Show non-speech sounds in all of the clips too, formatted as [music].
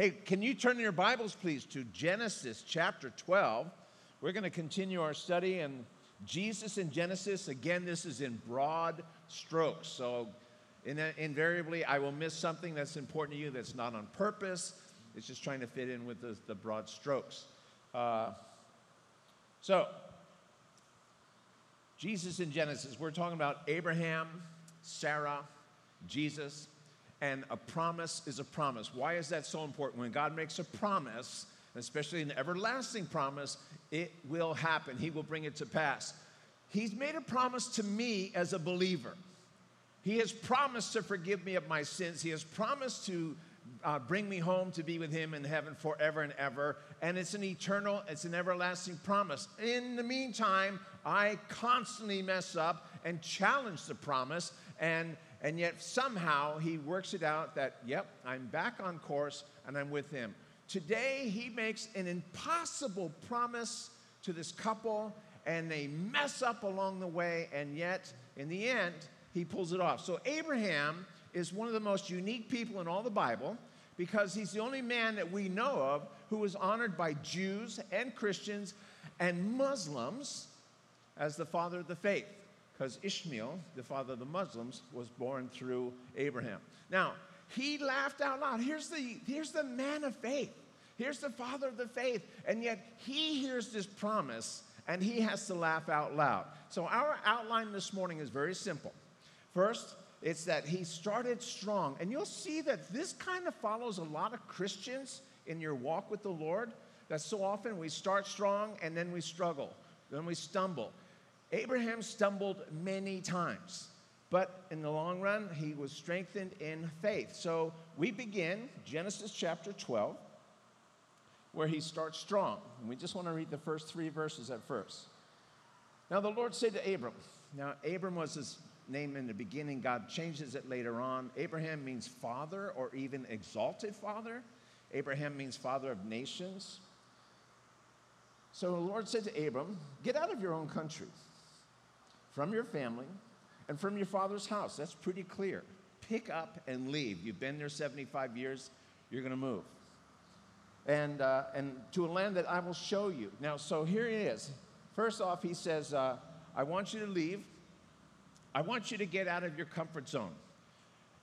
Hey, can you turn your Bibles, please, to Genesis chapter 12? We're going to continue our study in Jesus in Genesis. Again, this is in broad strokes. So, in invariably, I will miss something that's important to you that's not on purpose. It's just trying to fit in with the, the broad strokes. Uh, so, Jesus in Genesis, we're talking about Abraham, Sarah, Jesus, and a promise is a promise. Why is that so important? When God makes a promise, especially an everlasting promise, it will happen. He will bring it to pass. He's made a promise to me as a believer. He has promised to forgive me of my sins. He has promised to uh, bring me home to be with Him in heaven forever and ever. And it's an eternal, it's an everlasting promise. In the meantime, I constantly mess up and challenge the promise. And and yet somehow he works it out that, yep, I'm back on course and I'm with him. Today he makes an impossible promise to this couple and they mess up along the way, and yet in the end, he pulls it off. So Abraham is one of the most unique people in all the Bible because he's the only man that we know of who was honored by Jews and Christians and Muslims as the father of the faith because Ishmael, the father of the Muslims, was born through Abraham. Now, he laughed out loud. Here's the, here's the man of faith. Here's the father of the faith. And yet he hears this promise and he has to laugh out loud. So, our outline this morning is very simple. First, it's that he started strong. And you'll see that this kind of follows a lot of Christians in your walk with the Lord. That so often we start strong and then we struggle, then we stumble. Abraham stumbled many times, but in the long run, he was strengthened in faith. So we begin Genesis chapter 12, where he starts strong. And we just want to read the first three verses at first. Now the Lord said to Abram, now Abram was his name in the beginning, God changes it later on. Abraham means father or even exalted father. Abraham means father of nations. So the Lord said to Abram, Get out of your own country from your family and from your father's house. That's pretty clear. Pick up and leave. You've been there 75 years, you're going to move. And, uh, and to a land that I will show you. Now, so here it is. First off, he says, uh, I want you to leave. I want you to get out of your comfort zone.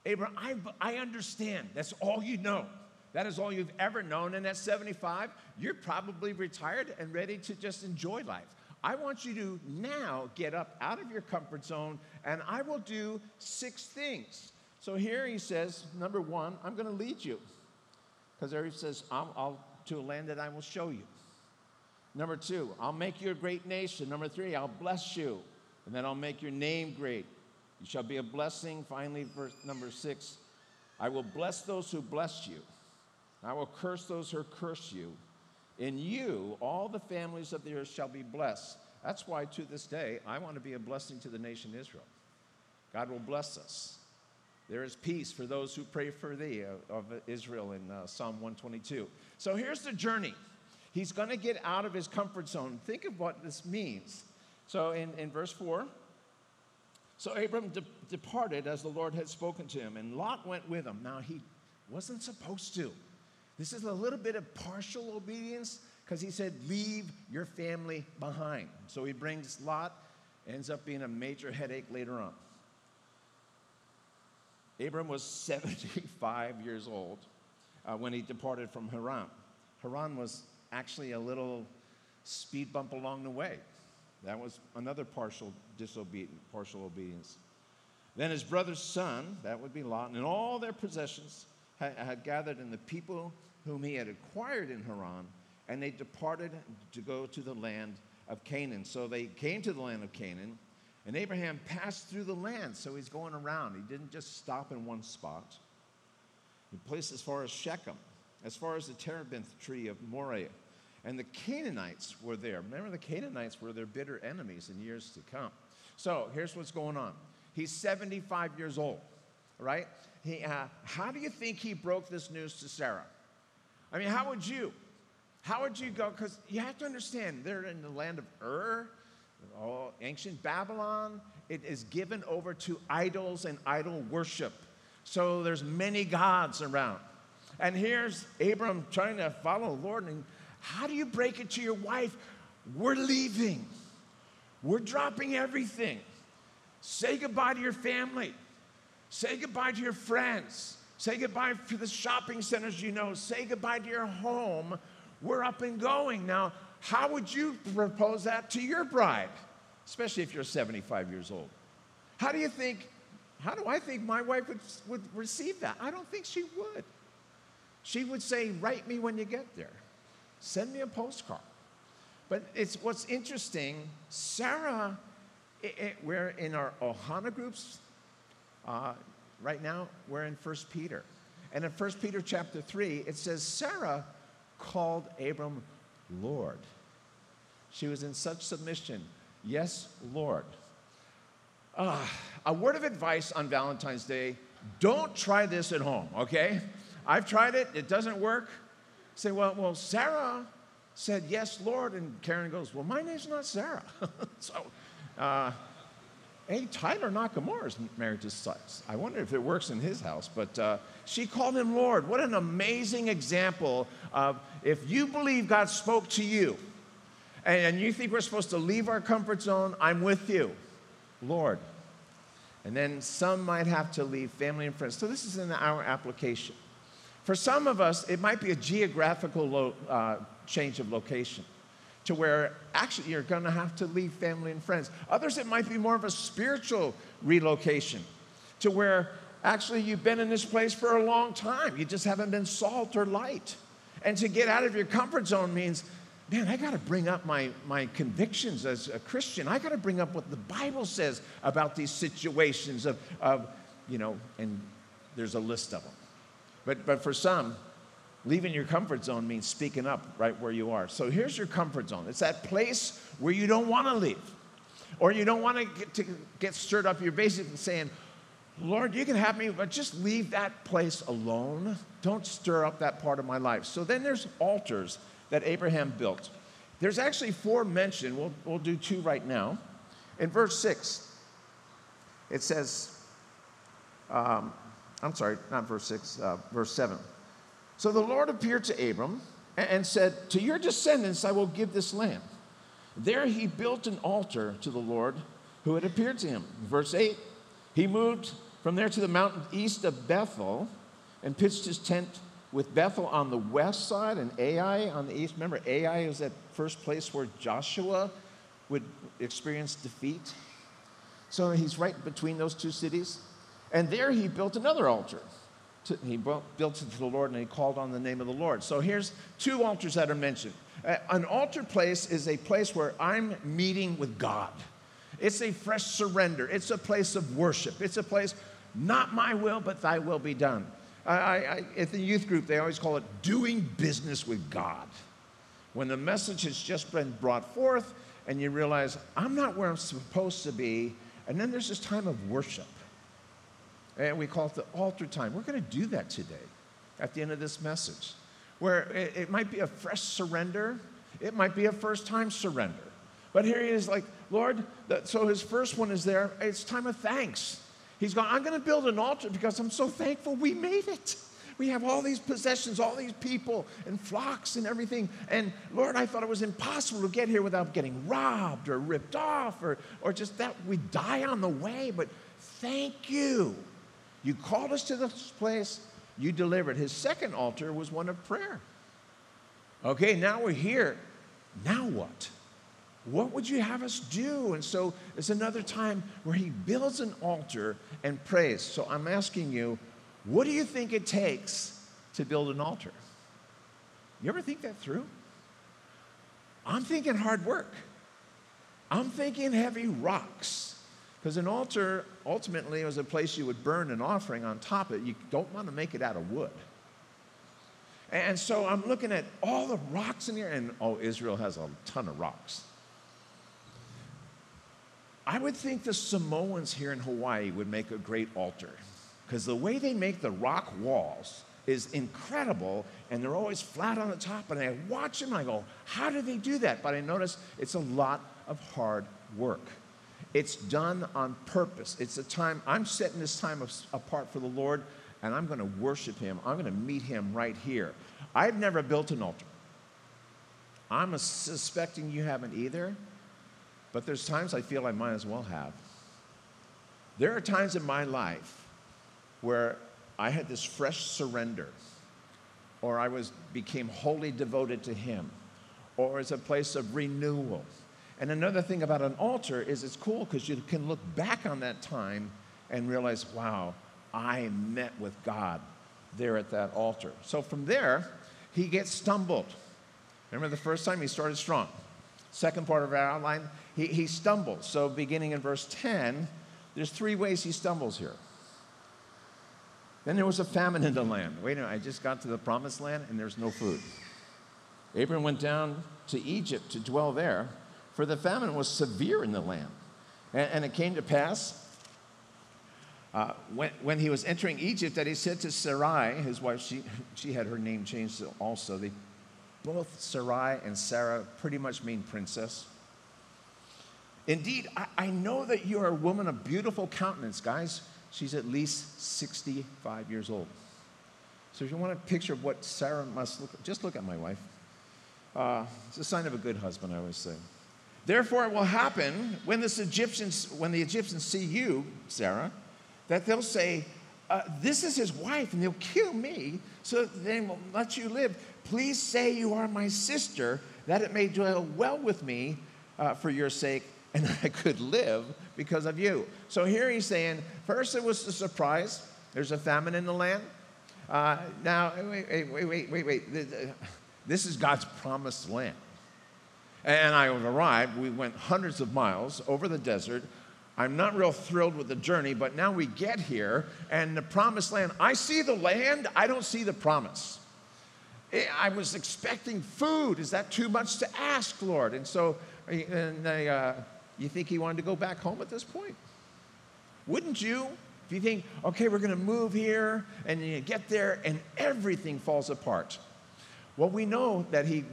Abraham, I, I understand. That's all you know. That is all you've ever known. And at 75, you're probably retired and ready to just enjoy life. I want you to now get up out of your comfort zone, and I will do six things. So here he says, number one, I'm going to lead you. Because there he says, I'll, I'll, to a land that I will show you. Number two, I'll make you a great nation. Number three, I'll bless you. And then I'll make your name great. You shall be a blessing. Finally, verse number six, I will bless those who bless you. I will curse those who curse you. In you, all the families of the earth shall be blessed. That's why to this day, I want to be a blessing to the nation Israel. God will bless us. There is peace for those who pray for thee uh, of Israel in uh, Psalm 122. So here's the journey. He's going to get out of his comfort zone. Think of what this means. So in, in verse 4, so Abram de- departed as the Lord had spoken to him, and Lot went with him. Now he wasn't supposed to. This is a little bit of partial obedience because he said, Leave your family behind. So he brings Lot, ends up being a major headache later on. Abram was [laughs] 75 years old uh, when he departed from Haran. Haran was actually a little speed bump along the way. That was another partial disobedience, partial obedience. Then his brother's son, that would be Lot, and all their possessions had, had gathered, and the people whom he had acquired in Haran, and they departed to go to the land of Canaan. So they came to the land of Canaan, and Abraham passed through the land. So he's going around. He didn't just stop in one spot. He placed as far as Shechem, as far as the terebinth tree of Moreh. And the Canaanites were there. Remember, the Canaanites were their bitter enemies in years to come. So here's what's going on. He's 75 years old, right? He, uh, how do you think he broke this news to Sarah? I mean, how would you? How would you go? Because you have to understand, they're in the land of Ur, ancient Babylon. It is given over to idols and idol worship. So there's many gods around. And here's Abram trying to follow the Lord. And how do you break it to your wife? We're leaving. We're dropping everything. Say goodbye to your family. Say goodbye to your friends. Say goodbye to the shopping centers you know. Say goodbye to your home. We're up and going. Now, how would you propose that to your bride, especially if you're 75 years old? How do you think, how do I think my wife would, would receive that? I don't think she would. She would say, Write me when you get there, send me a postcard. But it's what's interesting, Sarah, it, it, we're in our Ohana groups. Uh, right now, we're in 1 Peter. And in 1 Peter chapter 3, it says, Sarah called Abram Lord. She was in such submission. Yes, Lord. Uh, a word of advice on Valentine's Day don't try this at home, okay? I've tried it, it doesn't work. Say, well, well, Sarah said, Yes, Lord. And Karen goes, Well, my name's not Sarah. [laughs] so, uh, hey, Tyler Nakamura is married to Sykes. I wonder if it works in his house, but uh, she called him Lord. What an amazing example of if you believe God spoke to you and, and you think we're supposed to leave our comfort zone, I'm with you, Lord. And then some might have to leave family and friends. So this is in our application. For some of us, it might be a geographical lo- uh, change of location to where actually you're going to have to leave family and friends. Others, it might be more of a spiritual relocation to where actually you've been in this place for a long time. You just haven't been salt or light. And to get out of your comfort zone means, man, I got to bring up my, my convictions as a Christian. I got to bring up what the Bible says about these situations of, of, you know, and there's a list of them. But, but for some, leaving your comfort zone means speaking up right where you are. So here's your comfort zone it's that place where you don't want to leave, or you don't want to get, stirred up. You're basically saying, Lord, you can have me, but just leave that place alone. Don't stir up that part of my life. So then there's altars that Abraham built. There's actually four mentioned. We'll, we'll do two right now. In verse 6, it says, um, I'm sorry, not verse 6, uh, verse 7. So the Lord appeared to Abram and said, To your descendants I will give this land. There he built an altar to the Lord who had appeared to him. Verse 8, he moved from there to the mountain east of Bethel and pitched his tent with Bethel on the west side and Ai on the east. Remember, Ai was that first place where Joshua would experience defeat. So he's right between those two cities. And there he built another altar. To, he built it to the Lord and he called on the name of the Lord. So here's two altars that are mentioned. An altar place is a place where I'm meeting with God. It's a fresh surrender. It's a place of worship. It's a place, not my will, but thy will be done. I, I, at the youth group, they always call it doing business with God. When the message has just been brought forth and you realize, I'm not where I'm supposed to be, and then there's this time of worship. And we call it the altar time. We're going to do that today at the end of this message, where it, it might be a fresh surrender, it might be a first time surrender. But here he is, like, Lord, so his first one is there. It's time of thanks. He's going, I'm going to build an altar because I'm so thankful we made it. We have all these possessions, all these people and flocks and everything. And Lord, I thought it was impossible to get here without getting robbed or ripped off or, or just that we die on the way. But thank you you called us to this place, you delivered. His second altar was one of prayer. Okay, now we're here. Now what? What would you have us do? And so it's another time where he builds an altar and prays. So I'm asking you, what do you think it takes to build an altar? You ever think that through? I'm thinking hard work. I'm thinking heavy rocks. Because an altar ultimately it was a place you would burn an offering on top of it. You don't want to make it out of wood. And so I'm looking at all the rocks in here, and oh, Israel has a ton of rocks. I would think the Samoans here in Hawaii would make a great altar because the way they make the rock walls is incredible and they're always flat on the top. And I watch them and I go, how do they do that? But I notice it's a lot of hard work. It's done on purpose. It's a time, I'm setting this time apart for the Lord and I'm going to worship him. I'm going to meet him right here. I've never built an altar. I'm suspecting you haven't either, but there's times I feel I might as well have. There are times in my life where I had this fresh surrender, or I was became wholly devoted to him, or it's a place of renewal. And another thing about an altar is it's cool because you can look back on that time and realize, wow, I met with God there at that altar. So from there, he gets stumbled. Remember the first time he started strong. Second part of our outline, he, he stumbles. So beginning in verse 10, there's three ways he stumbles here. Then there was a famine in the land. Wait a minute, I just got to the promised land and there's no food. Abram went down to Egypt to dwell there, for the famine was severe in the land. And, and it came to pass uh, when, when he was entering Egypt that he said to Sarai, his wife, she, she had her name changed also. They, both Sarai and Sarah pretty much mean princess. Indeed, I, I know that you are a woman of beautiful countenance, guys. She's at least 65 years old. So if you want a picture of what Sarah must look, just look at my wife. Uh, it's a sign of a good husband, I always say. Therefore, it will happen when, this Egyptians, when the Egyptians see you, Sarah, that they'll say, uh, This is his wife, and they'll kill me, so they will let you live. Please say you are my sister, that it may dwell well with me uh, for your sake, and [laughs] I could live because of you. So here he's saying, first it was a surprise. There's a famine in the land. Uh, now, wait, wait, wait, wait, wait. This is God's promised land. And I arrived. We went hundreds of miles over the desert I'm not real thrilled with the journey, but now we get here and the promised land. I see the land, I don't see the promise. I was expecting food. Is that too much to ask, Lord? And so, and I, uh, you think he wanted to go back home at this point? Wouldn't you? If you think, okay, we're going to move here, and you get there, and everything falls apart. Well, we know that he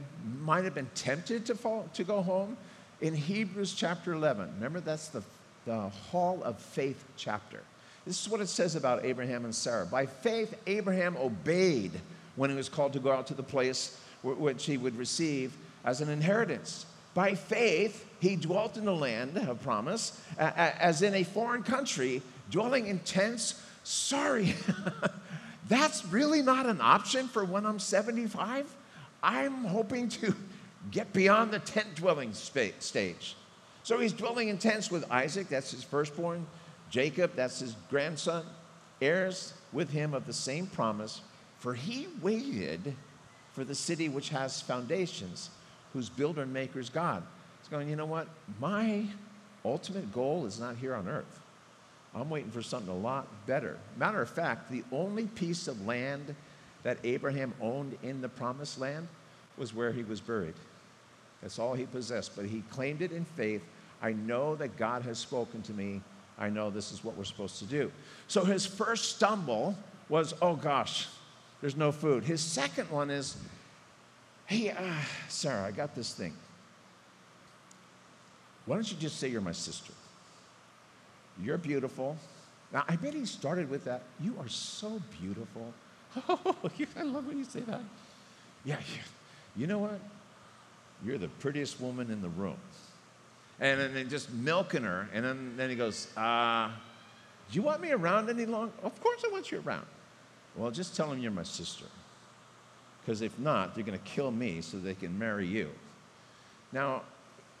might have been tempted to, fall, to go home in Hebrews chapter 11. Remember, that's the the Hall of Faith chapter. This is what it says about Abraham and Sarah. By faith, Abraham obeyed when he was called to go out to the place which he would receive as an inheritance. By faith, he dwelt in the land of promise, as in a foreign country, dwelling in tents. Sorry, [laughs] that's really not an option for when I'm 75. I'm hoping to [laughs] get beyond the tent dwelling stage. So he's dwelling in tents with Isaac, that's his firstborn, Jacob, that's his grandson, heirs with him of the same promise, for he waited for the city which has foundations, whose builder and maker is God. He's going, you know what? My ultimate goal is not here on earth. I'm waiting for something a lot better. Matter of fact, the only piece of land that Abraham owned in the promised land was where he was buried. That's all he possessed, but he claimed it in faith I know that God has spoken to me. I know this is what we're supposed to do. So his first stumble was, oh gosh, there's no food. His second one is, hey, uh, Sarah, I got this thing. Why don't you just say you're my sister? You're beautiful. Now, I bet he started with that. You are so beautiful. [laughs] Oh, I love when you say that. Yeah, you know what? You're the prettiest woman in the room and then just milking her. And then, then he goes, uh, Do you want me around any longer? Of course I want you around. Well, just tell him you're my sister. Because if not, they're going to kill me so they can marry you. Now,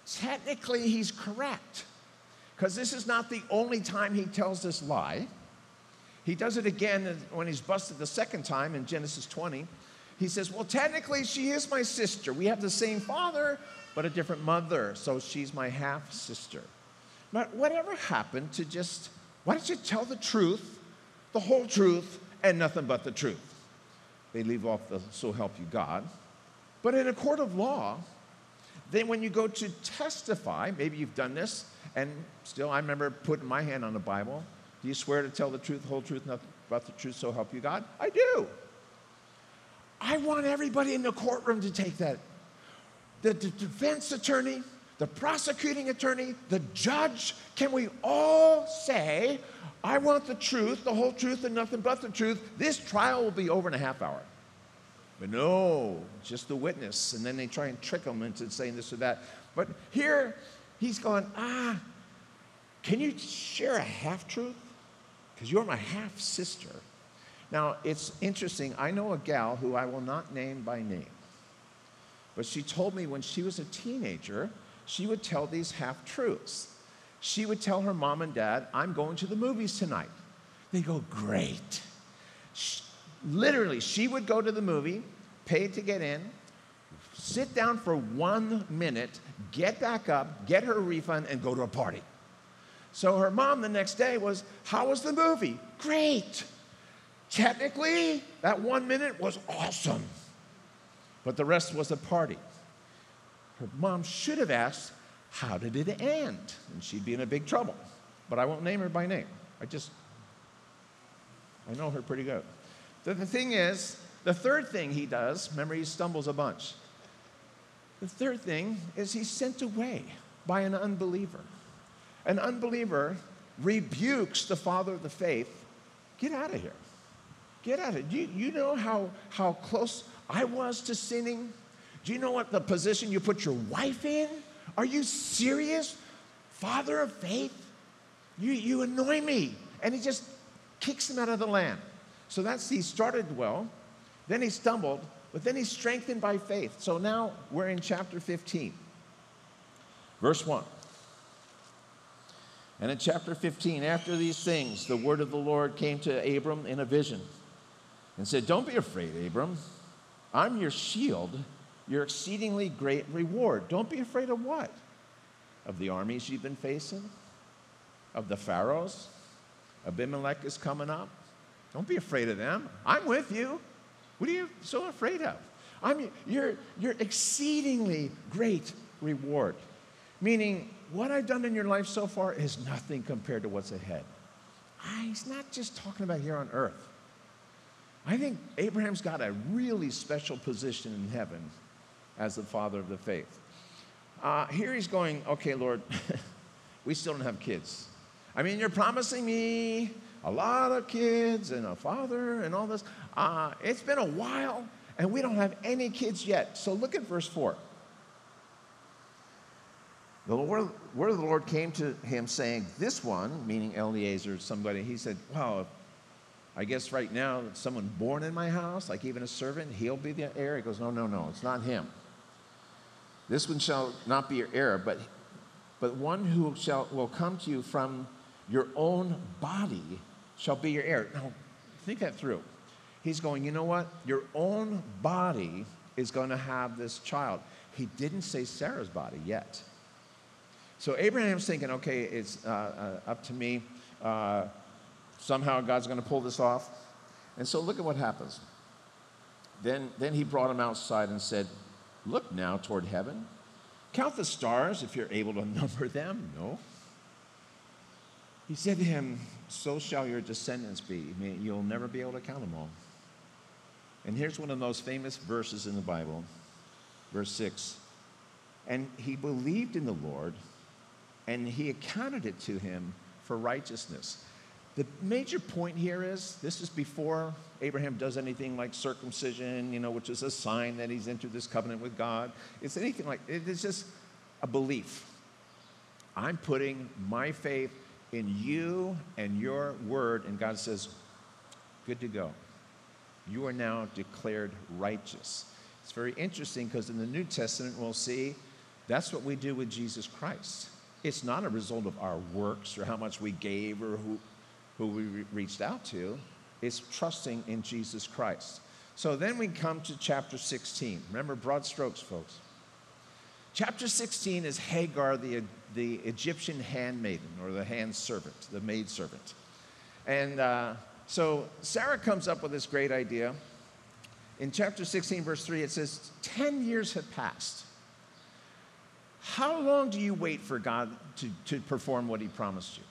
technically, he's correct. Because this is not the only time he tells this lie. He does it again when he's busted the second time in Genesis 20. He says, Well, technically, she is my sister. We have the same father, but a different mother, so she's my half sister. But whatever happened to just, why don't you tell the truth, the whole truth, and nothing but the truth? They leave off the so help you God. But in a court of law, then when you go to testify, maybe you've done this, and still I remember putting my hand on the Bible. Do you swear to tell the truth, the whole truth, nothing but the truth, so help you God? I do. I want everybody in the courtroom to take that the, the defense attorney, the prosecuting attorney, the judge, can we all say, I want the truth, the whole truth, and nothing but the truth? This trial will be over in a half hour. But no, just the witness. And then they try and trick them into saying this or that. But here, he's going, ah, can you share a half truth? Because you're my half sister. Now, it's interesting. I know a gal who I will not name by name. But she told me when she was a teenager, she would tell these half truths. She would tell her mom and dad, I'm going to the movies tonight. They go, Great. She, literally, she would go to the movie, pay to get in, sit down for one minute, get back up, get her refund, and go to a party. So her mom the next day was, How was the movie? Great. Technically, that one minute was awesome. But the rest was a party. Her mom should have asked, How did it end? And she'd be in a big trouble. But I won't name her by name. I just, I know her pretty good. The, the thing is, the third thing he does, remember, he stumbles a bunch. The third thing is he's sent away by an unbeliever. An unbeliever rebukes the father of the faith get out of here. Get out of it. You, you know how, how close I was to sinning? Do you know what the position you put your wife in? Are you serious? Father of faith? You, you annoy me. And he just kicks him out of the land. So that's, he started well, then he stumbled, but then he's strengthened by faith. So now we're in chapter 15, verse 1. And in chapter 15, after these things, the word of the Lord came to Abram in a vision and said, Don't be afraid, Abram. I'm your shield your exceedingly great reward. Don't be afraid of what? Of the armies you've been facing? Of the pharaohs? Abimelech is coming up. Don't be afraid of them. I'm with you. What are you so afraid of? I'm your, your exceedingly great reward. Meaning, what I've done in your life so far is nothing compared to what's ahead. he's not just talking about here on earth. I think Abraham's got a really special position in heaven as the father of the faith. Uh, here he's going, okay, Lord, [laughs] we still don't have kids. I mean, you're promising me a lot of kids and a father and all this. Uh, it's been a while, and we don't have any kids yet. So look at verse 4. The Lord, word of the Lord came to him saying, This one, meaning Eliezer, somebody, he said, Well, I guess right now, someone born in my house, like even a servant, he'll be the heir. He goes, No, no, no, it's not him. This one shall not be your heir, but, but one who shall, will come to you from your own body shall be your heir. Now, think that through. He's going, you know what? Your own body is going to have this child. He didn't say Sarah's body yet. So Abraham's thinking, okay, it's uh, uh, up to me. Uh, somehow God's going to pull this off. And so look at what happens. Then, then he brought him outside and said, Look now toward heaven. Count the stars if you're able to [laughs] number them. No. He said to him, So shall your descendants be. I mean, you'll never be able to count them all. And here's one of the most famous verses in the Bible, verse 6. And he believed in the Lord, and he accounted it to him for righteousness. The major point here is this is before Abraham does anything like circumcision, you know, which is a sign that he's entered this covenant with God. It's anything like it's just a belief. I'm putting my faith in you and your word, and God says, Good to go. You are now declared righteous. It's very interesting because in the New Testament, we'll see that's what we do with Jesus Christ. It's not a result of our works or how much we gave or who, who we re- reached out to, is trusting in Jesus Christ. So then we come to chapter 16. Remember, broad strokes, folks. Chapter 16 is Hagar, the, the Egyptian handmaiden, or the hand servant, the maid servant. And uh, so Sarah comes up with this great idea. In chapter 16, verse 3, it says, 10 years have passed. How long do you wait for God to, to perform what he promised you?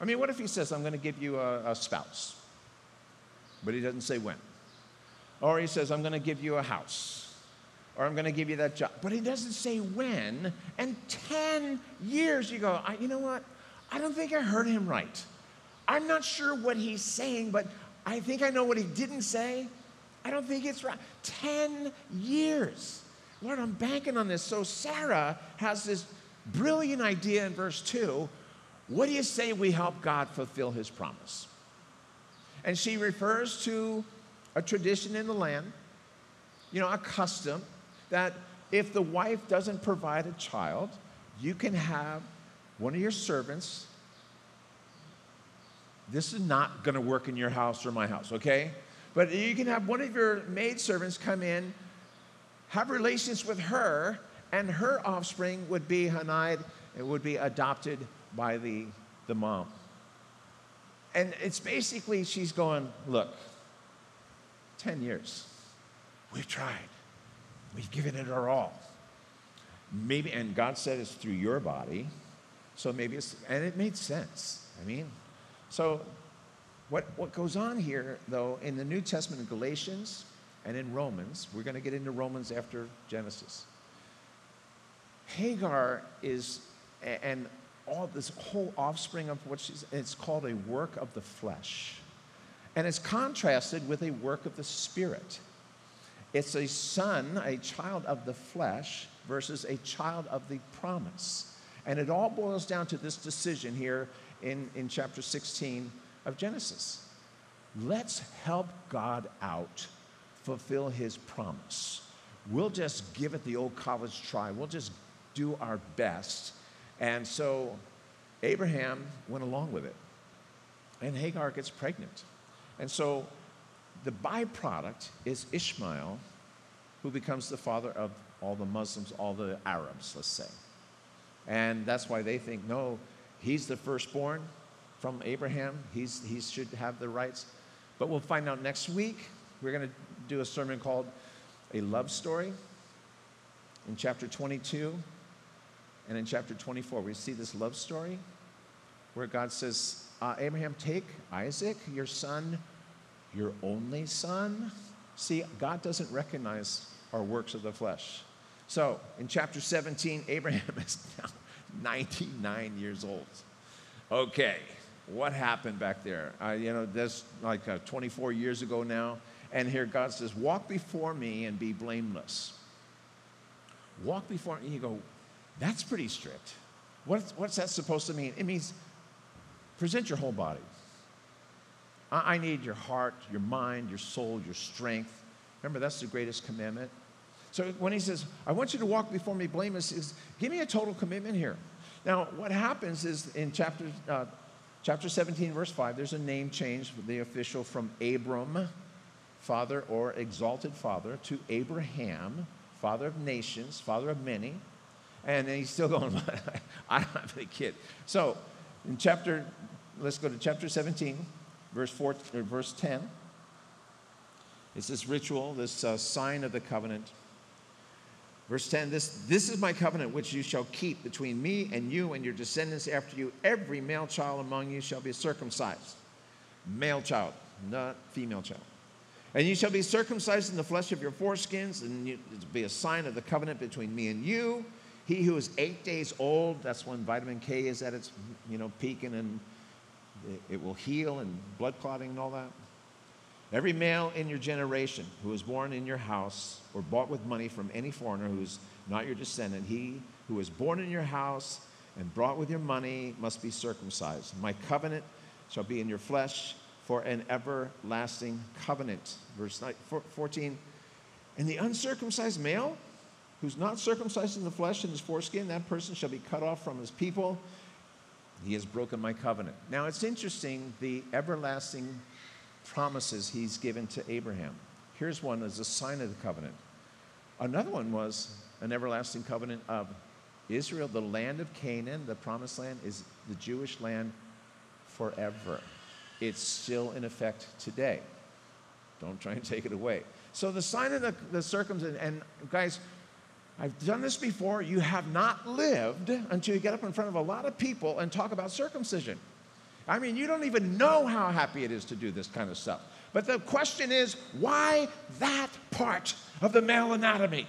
I mean, what if he says, I'm going to give you a, a spouse, but he doesn't say when? Or he says, I'm going to give you a house. Or I'm going to give you that job. But he doesn't say when. And 10 years, you go, you know what? I don't think I heard him right. I'm not sure what he's saying, but I think I know what he didn't say. I don't think it's right. 10 years. Lord, I'm banking on this. So Sarah has this brilliant idea in verse 2. What do you say we help God fulfill his promise? And she refers to a tradition in the land, you know, a custom that if the wife doesn't provide a child, you can have one of your servants. This is not going to work in your house or my house, okay? But you can have one of your maidservants come in, have relations with her, and her offspring would be Hanide, it would be adopted by the, the mom. And it's basically she's going, look, 10 years. We've tried. We've given it our all. Maybe, and God said it's through your body. So maybe it's, and it made sense. I mean, so what, what goes on here, though, in the New Testament in Galatians and in Romans, we're going to get into Romans after Genesis. Hagar is, and all this whole offspring of what she's, it's called a work of the flesh. And it's contrasted with a work of the spirit. It's a son, a child of the flesh, versus a child of the promise. And it all boils down to this decision here in, in chapter 16 of Genesis. Let's help God out fulfill his promise. We'll just give it the old college try. We'll just do our best. And so Abraham went along with it. And Hagar gets pregnant. And so the byproduct is Ishmael, who becomes the father of all the Muslims, all the Arabs, let's say. And that's why they think, no, he's the firstborn from Abraham. He's, he should have the rights. But we'll find out next week. We're going to do a sermon called A Love Story in chapter 22 and in chapter 24. We see this love story where God says, uh, Abraham, take Isaac, your son, your only son. See, God doesn't recognize our works of the flesh. So in chapter 17, Abraham [laughs] is now 99 years old. Okay, what happened back there? Uh, you know, that's like uh, 24 years ago now. And here God says, Walk before me and be blameless. Walk before me. You go, That's pretty strict. What's, what's that supposed to mean? It means present your whole body. I, I need your heart, your mind, your soul, your strength. Remember, that's the greatest commandment. So when he says, I want you to walk before me blameless, is give me a total commitment here. Now, what happens is in chapter, uh, chapter 17, verse 5, there's a name change for the official from Abram, father or exalted father, to Abraham, father of nations, father of many. And he's still going, [laughs] I don't have a kid. So in chapter, let's go to chapter 17, verse, four, verse 10. It's this ritual, this uh, sign of the covenant. Verse 10 this, this is my covenant which you shall keep between me and you and your descendants after you. Every male child among you shall be circumcised. Male child, not female child. And you shall be circumcised in the flesh of your foreskins, and it will be a sign of the covenant between me and you. He who is eight days old, that's when vitamin K is at its you know peaking and it will heal and blood clotting and all that. Every male in your generation who is born in your house or bought with money from any foreigner who's not your descendant, he who was born in your house and brought with your money must be circumcised. My covenant shall be in your flesh for an everlasting covenant. Verse 14. And the uncircumcised male who's not circumcised in the flesh and his foreskin, that person shall be cut off from his people. He has broken my covenant. Now it's interesting the everlasting promises he's given to Abraham. Here's one as a sign of the covenant. Another one was an everlasting covenant of Israel, the land of Canaan, the promised land, is the Jewish land forever. It's still in effect today. Don't try and take it away. So the sign of the, the circumcision, and guys, I've done this before. You have not lived until you get up in front of a lot of people and talk about circumcision. I mean, you don't even know how happy it is to do this kind of stuff. But the question is, why that part of the male anatomy?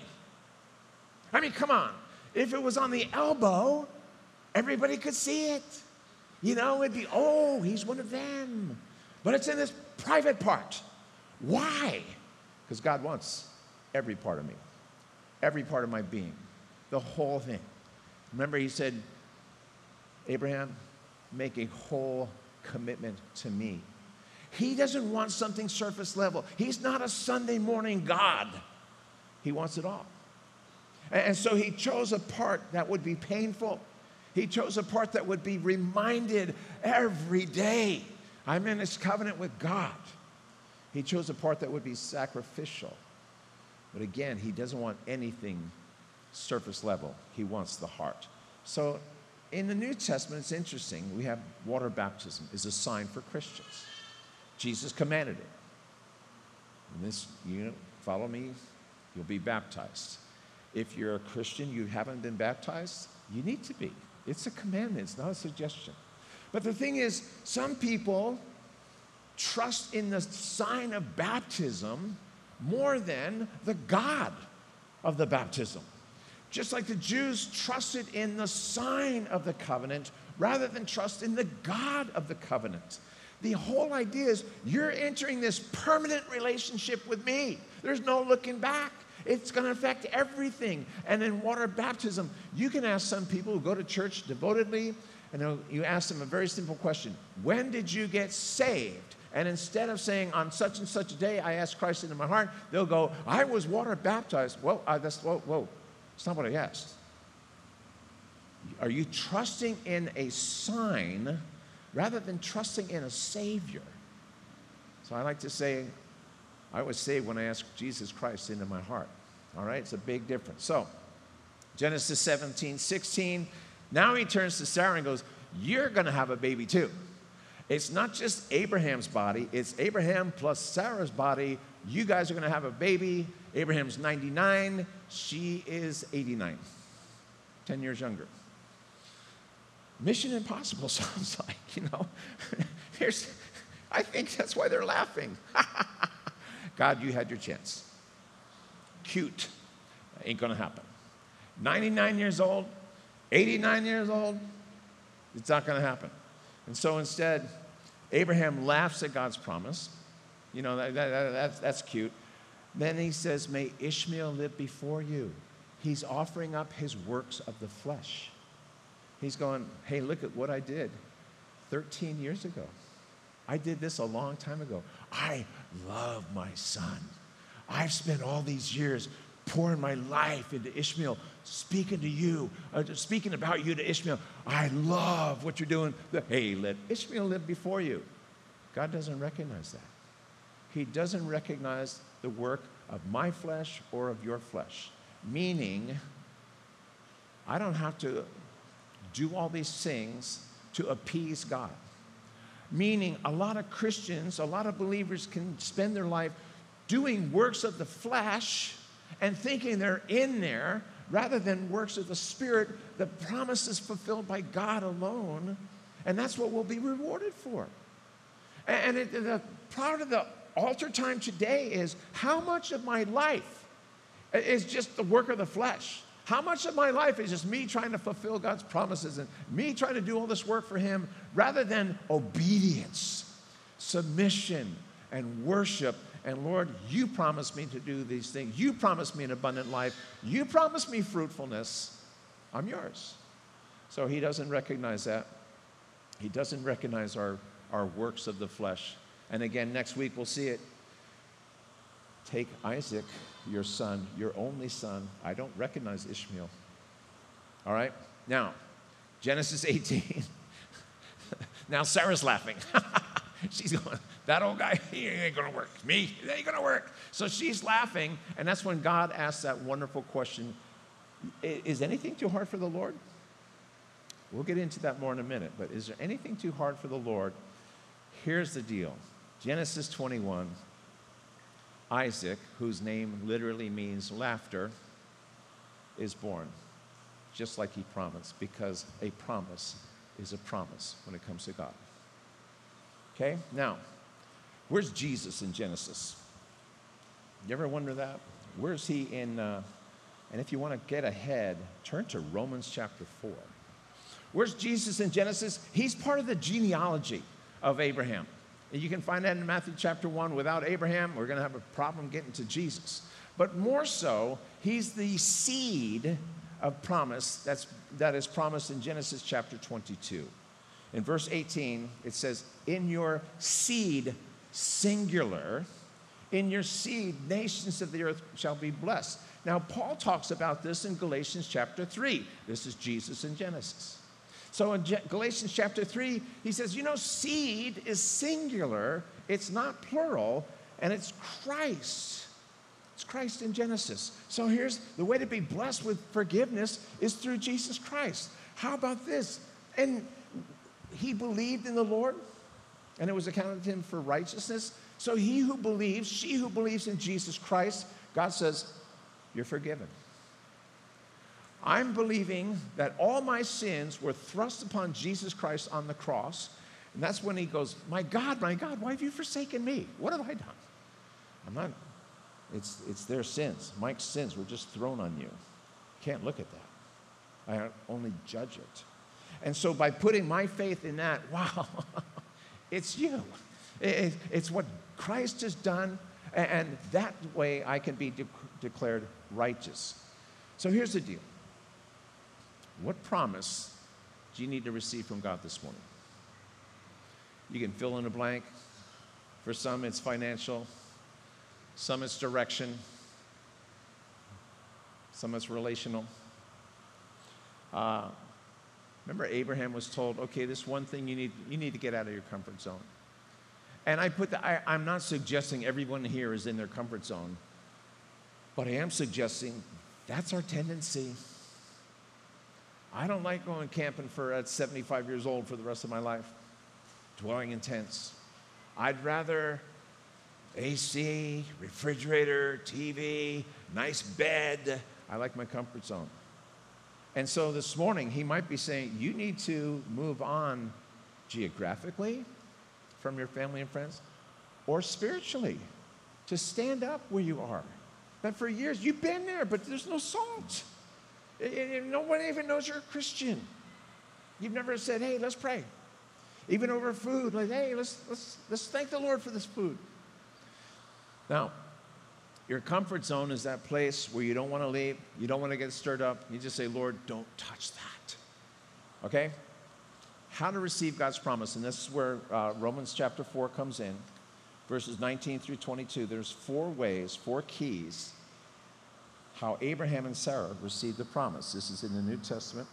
I mean, come on. If it was on the elbow, everybody could see it. You know, it'd be, oh, he's one of them. But it's in this private part. Why? Because God wants every part of me, every part of my being, the whole thing. Remember, he said, Abraham, make a whole commitment to me. He doesn't want something surface level. He's not a Sunday morning God. He wants it all. And so he chose a part that would be painful. He chose a part that would be reminded every day I'm in this covenant with God. He chose a part that would be sacrificial. But again, he doesn't want anything surface level, he wants the heart. So in the New Testament, it's interesting. We have water baptism is a sign for Christians. Jesus commanded it. And this, you know, follow me, you'll be baptized. If you're a Christian, you haven't been baptized, you need to be. It's a commandment, it's not a suggestion. But the thing is, some people trust in the sign of baptism more than the God of the baptism. Just like the Jews trusted in the sign of the covenant rather than trust in the God of the covenant. The whole idea is you're entering this permanent relationship with me. There's no looking back. It's going to affect everything. And in water baptism, you can ask some people who go to church devotedly, and you ask them a very simple question When did you get saved? And instead of saying, on such and such a day, I asked Christ into my heart, they'll go, I was water baptized. Well, uh, that's, whoa, whoa. It's not what I asked. Are you trusting in a sign rather than trusting in a Savior? So I like to say, I was saved when I asked Jesus Christ into my heart. All right, it's a big difference. So, Genesis 17, 16. Now he turns to Sarah and goes, You're going to have a baby too. It's not just Abraham's body, it's Abraham plus Sarah's body. You guys are going to have a baby. Abraham's 99, she is 89, 10 years younger. Mission impossible [laughs] sounds like, you know. [laughs] Here's, I think that's why they're laughing. [laughs] God, you had your chance. Cute. Ain't gonna happen. 99 years old, 89 years old, it's not gonna happen. And so instead, Abraham laughs at God's promise. You know, that, that, that's, that's cute. Then he says, May Ishmael live before you. He's offering up his works of the flesh. He's going, Hey, look at what I did 13 years ago. I did this a long time ago. I love my son. I've spent all these years pouring my life into Ishmael, speaking to you, uh, speaking about you to Ishmael. I love what you're doing. Hey, let Ishmael live before you. God doesn't recognize that. He doesn't recognize the work of my flesh or of your flesh. Meaning, I don't have to do all these things to appease God. Meaning, a lot of Christians, a lot of believers can spend their life doing works of the flesh and thinking they're in there rather than works of the Spirit, the promises fulfilled by God alone. And that's what we'll be rewarded for. And it, the part of the altar time today is how much of my life is just the work of the flesh? How much of my life is just me trying to fulfill God's promises and me trying to do all this work for Him rather than obedience, submission, and worship and Lord, you promised me to do these things. You promised me an abundant life. You promised me fruitfulness. I'm yours. So he doesn't recognize that. He doesn't recognize our, our works of the flesh. And again, next week we'll see it. Take Isaac, your son, your only son. I don't recognize Ishmael. All right? Now, Genesis 18. [laughs] now Sarah's laughing. [laughs] She's going, that old guy, [laughs] he ain't gonna work. Me, ain't gonna work. So she's laughing, and that's when God asks that wonderful question Is anything too hard for the Lord? We'll get into that more in a minute, but is there anything too hard for the Lord? Here's the deal Genesis 21 Isaac, whose name literally means laughter, is born, just like he promised, because a promise is a promise when it comes to God. Okay? Now, where's Jesus in Genesis? You ever wonder that? Where's he in, uh, And if you want to get ahead, turn to Romans chapter 4. Where's Jesus in Genesis? He's part of the genealogy of Abraham. And you can find that in Matthew chapter 1. Without Abraham, we're going to have a problem getting to Jesus. But more so, he's the seed of promise that's, that is promised in Genesis chapter 22. In verse 18, it says, In your seed, singular, in your seed, nations of the earth shall be blessed. Now, Paul talks about this in Galatians chapter 3. This is Jesus in Genesis. So in Galatians chapter 3, he says, You know, seed is singular, it's not plural, and it's Christ. It's Christ in Genesis. So here's the way to be blessed with forgiveness is through Jesus Christ. How about this? And he believed in the Lord, and it was accounted to him for righteousness. So he who believes, she who believes in Jesus Christ, God says, You're forgiven. I'm believing that all my sins were thrust upon Jesus Christ on the cross. And that's when he goes, My God, my God, why have you forsaken me? What have I done? I'm not, it's, it's their sins. Mike's sins were just thrown on you. Can't look at that. I only judge it. And so by putting my faith in that, [laughs] wow, it's you. it's what Christ has done, and that way I can be de- declared righteous. So here's the deal what promise do you need to receive from God this morning? You can fill in a blank. For some, it's financial, some, it's direction, some, it's relational. Uh, remember, Abraham was told, okay, this one thing you need, you need to get out of your comfort zone. And I put that, I, I'm not suggesting everyone here is in their comfort zone, but I am suggesting that's our tendency. I don't like going camping for at 75 years old for the rest of my life, dwelling in tents. I'd rather AC, refrigerator, TV, nice bed. I like my comfort zone. And so this morning, he might be saying, You need to move on geographically from your family and friends or spiritually to stand up where you are. But for years, you've been there, but there's no salt. No one even knows you're a Christian. You've never said, hey, let's pray. Even over food, like, hey, let's, let's, let's thank the Lord for this food. Now, your comfort zone is that place where you don't want to leave, you don't want to get stirred up. You just say, Lord, don't touch that. Okay? How to receive God's promise. And this is where uh, Romans chapter 4 comes in, verses 19 through 22. There's four ways, four keys how Abraham and Sarah received the promise. This is in the New Testament.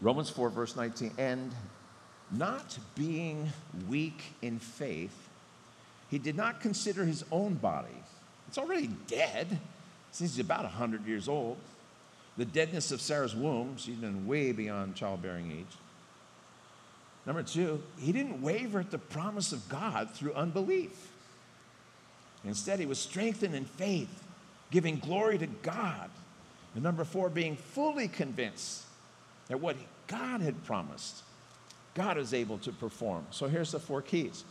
Romans 4, verse 19. And not being weak in faith, he did not consider his own body. It's already dead since he's about 100 years old. The deadness of Sarah's womb, she's been way beyond childbearing age. Number two, he didn't waver at the promise of God through unbelief. Instead, he was strengthened in faith giving glory to God. And number four, being fully convinced that what God had promised, God is able to perform. So here's the four keys.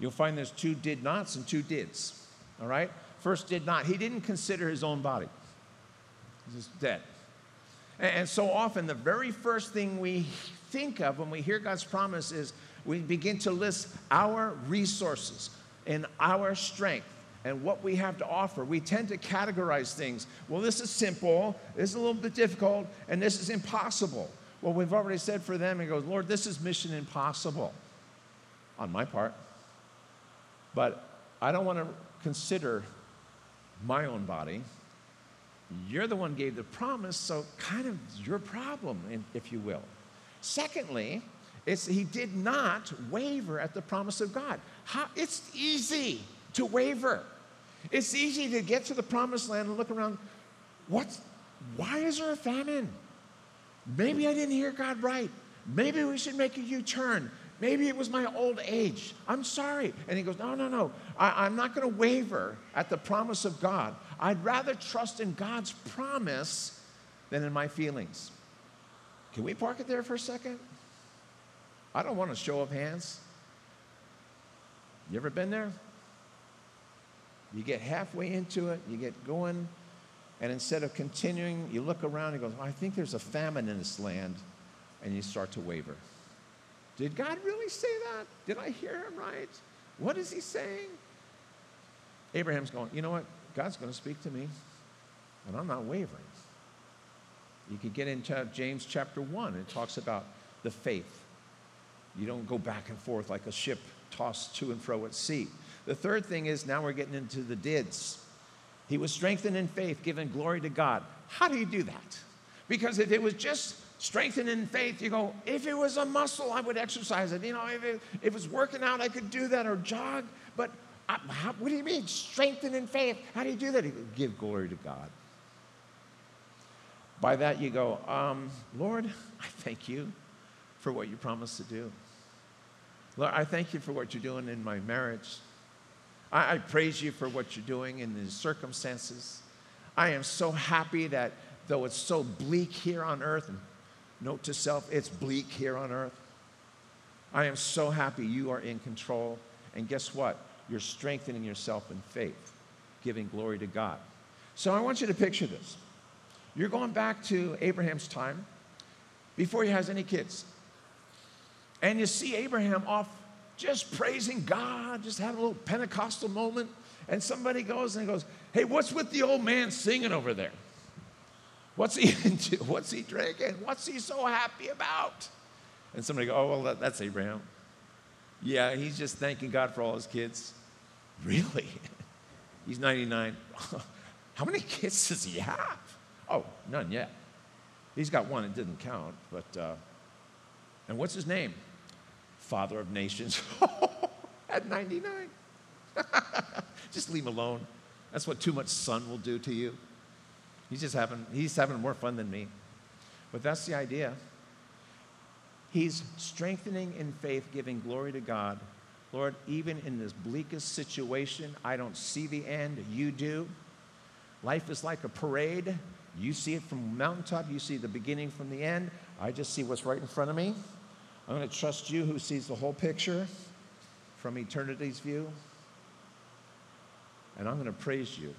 You'll find there's two did nots and two dids. All right? First, did not. He didn't consider his own body, he's dead. And so often, the very first thing we think of when we hear God's promise is we begin to list our resources and our strength and what we have to offer. We tend to categorize things. Well, this is simple, this is a little bit difficult, and this is impossible. Well, we've already said for them, he goes, Lord, this is mission impossible on my part. But I don't want to consider my own body. You're the one gave the promise, so kind of your problem, if you will. Secondly, it's, he did not waver at the promise of God. How, it's easy to waver. It's easy to get to the promised land and look around. What's, why is there a famine? Maybe I didn't hear God right. Maybe we should make a U turn. Maybe it was my old age. I'm sorry. And he goes, No, no, no. I, am not going to waver at the promise of God. I'd rather trust in God's promise than in my feelings. Can we park it there for a second? I don't want a show of hands. You ever been there? You get halfway into it, you get going, And instead of continuing, you look around and well, I think there's a famine in this land. And you start to waver. Did God really say that? Did I hear him right? What is he saying? Abraham's going, you know what? God's going to speak to me, and I'm not wavering. You can get into James chapter 1, it talks about the faith. You don't go back and forth like a ship tossed to and fro at sea. The third thing is now we're getting into the dids. He was strengthened in faith, giving glory to God. How do you do that? Because if it was just strengthened in faith, you go, if it was a muscle, I would exercise it. You know, if it, if it was working out, I could do that or jog. But I, how, what do you mean, strengthened in faith? How do you do that? You give glory to God. By that, you go, um, Lord, I thank you for what you promised to do. Lord, I thank you for what you're doing in my marriage. I, I praise you for what you're doing in these circumstances. I am so happy that though it's so bleak here on earth, and note to self, it's bleak here on earth. I am so happy you are in control. And guess what? You're strengthening yourself in faith, giving glory to God. So I want you to picture this. You're going back to Abraham's time before he has any kids. And you see Abraham off just praising God, just having a little Pentecostal moment. And somebody goes and goes, Hey, what's with the old man singing over there? What's he [laughs] into? What's he drinking? What's he so happy about? And somebody go, Oh, well, that, that's Abraham. Yeah, he's just thanking God for all his kids. Really? [laughs] he's 99. [laughs] How many kids does he have? Oh, none yet. He's got one, it didn't count, but, uh, and what's his name? Father of nations. At 99. just leave him alone. That's what too much sun will do to you. He's just having, he's having more fun than me. But that's the idea. He's strengthening in faith, giving glory to God. Lord, even in this bleakest situation, I don't see the end. You do. Life is like a parade. You see it from mountaintop, you see the beginning from the end. I just see what's right in front of me. I'm going to trust you who sees the whole picture from eternity's view. And I'm going to praise you.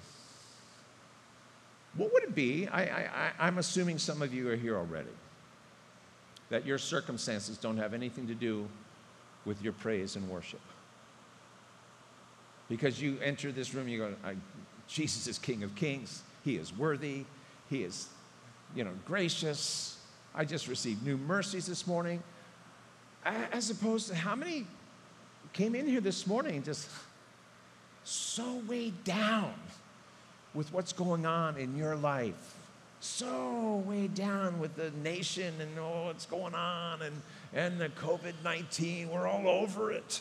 What would it be? I, I'm assuming some of you are here already, that your circumstances don't have anything to do with your praise and worship. Because you enter this room, you go, Jesus is King of Kings, He is worthy, He is, you know, gracious. I just received new mercies this morning. As opposed to how many came in here this morning just so weighed down with what's going on in your life. So weighed down with the nation and oh, what's going on and, and the COVID 19. We're all over it.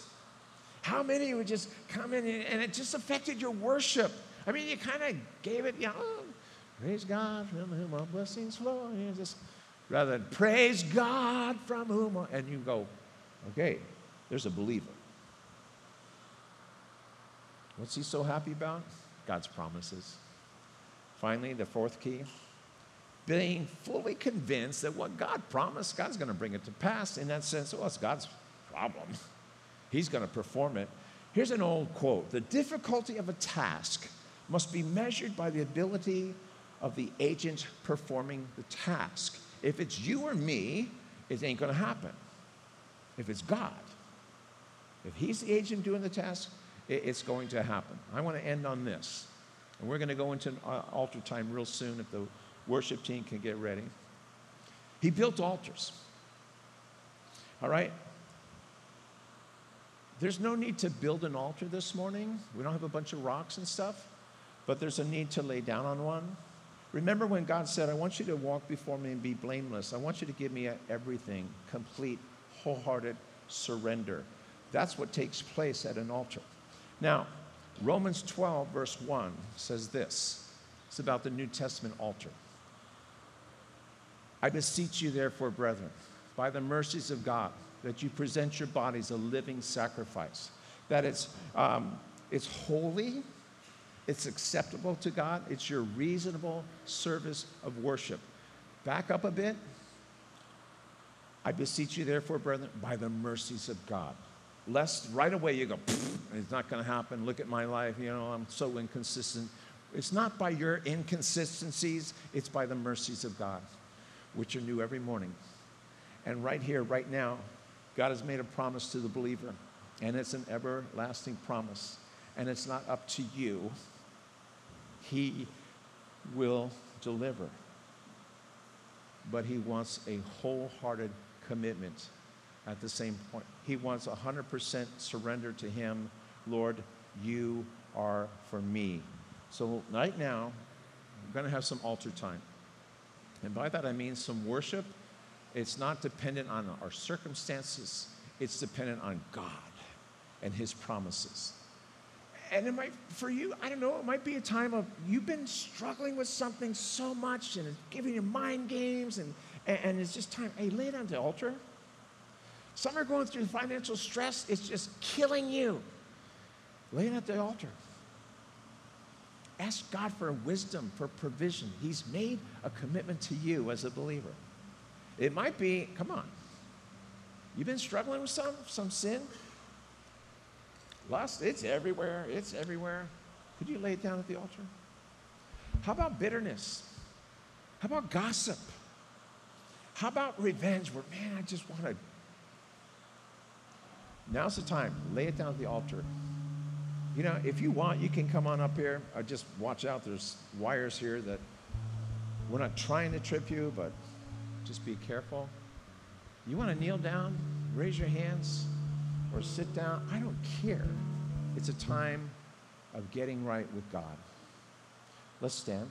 How many would just come in and it just affected your worship? I mean, you kind of gave it, you know, oh, praise God from whom all blessings flow. Just rather than praise God from whom, all, and you go, okay, there's a believer. What's he so happy about? God's promises. Finally, the fourth key being fully convinced that what God promised, God's going to bring it to pass. In that sense, well, it's God's problem. He's going to perform it. Here's an old quote The difficulty of a task must be measured by the ability of the agent performing the task. If it's you or me, it ain't going to happen. If it's God, if He's the agent doing the task, it's going to happen. I want to end on this. And we're going to go into an uh, altar time real soon if the worship team can get ready. He built altars. All right? There's no need to build an altar this morning. We don't have a bunch of rocks and stuff, but there's a need to lay down on one. Remember when God said, I want you to walk before me and be blameless. I want you to give me everything, complete, wholehearted surrender. That's what takes place at an altar. Now, Romans 12, verse 1 says this it's about the New Testament altar. I beseech you, therefore, brethren, by the mercies of God, that you present your bodies a living sacrifice, that it's, um, it's holy, it's acceptable to God, it's your reasonable service of worship. Back up a bit. I beseech you, therefore, brethren, by the mercies of God lest right away you go, it's not going to happen. Look at my life. You know, I'm so inconsistent. It's not by your inconsistencies, it's by the mercies of God, which are new every morning. And right here, right now, God has made a promise to the believer, and it's an everlasting promise. And it's not up to you, He will deliver. But He wants a wholehearted commitment at the same point. He wants 100% surrender to Him. Lord, you are for me. So, right now, we're going to have some altar time. And by that I mean some worship. It's not dependent on our circumstances, it's dependent on God and His promises. And it might, for you, I don't know, it might be a time of you've been struggling with something so much and it's giving you mind games, and, and it's just time, hey, lay it on the altar. Some are going through financial stress, it's just killing you. Lay it at the altar. Ask God for wisdom, for provision. He's made a commitment to you as a believer. It might be, come on, you've been struggling with some, some sin? Lust, it's everywhere, it's everywhere. Could you lay it down at the altar? How about bitterness? How about gossip? How about revenge where, man, I just want to. Now's the time. Lay it down at the altar. You know, if you want, you can come on up here. I just watch out. There's wires here that we're not trying to trip you, but just be careful. You want to kneel down, raise your hands, or sit down? I don't care. It's a time of getting right with God. Let's stand.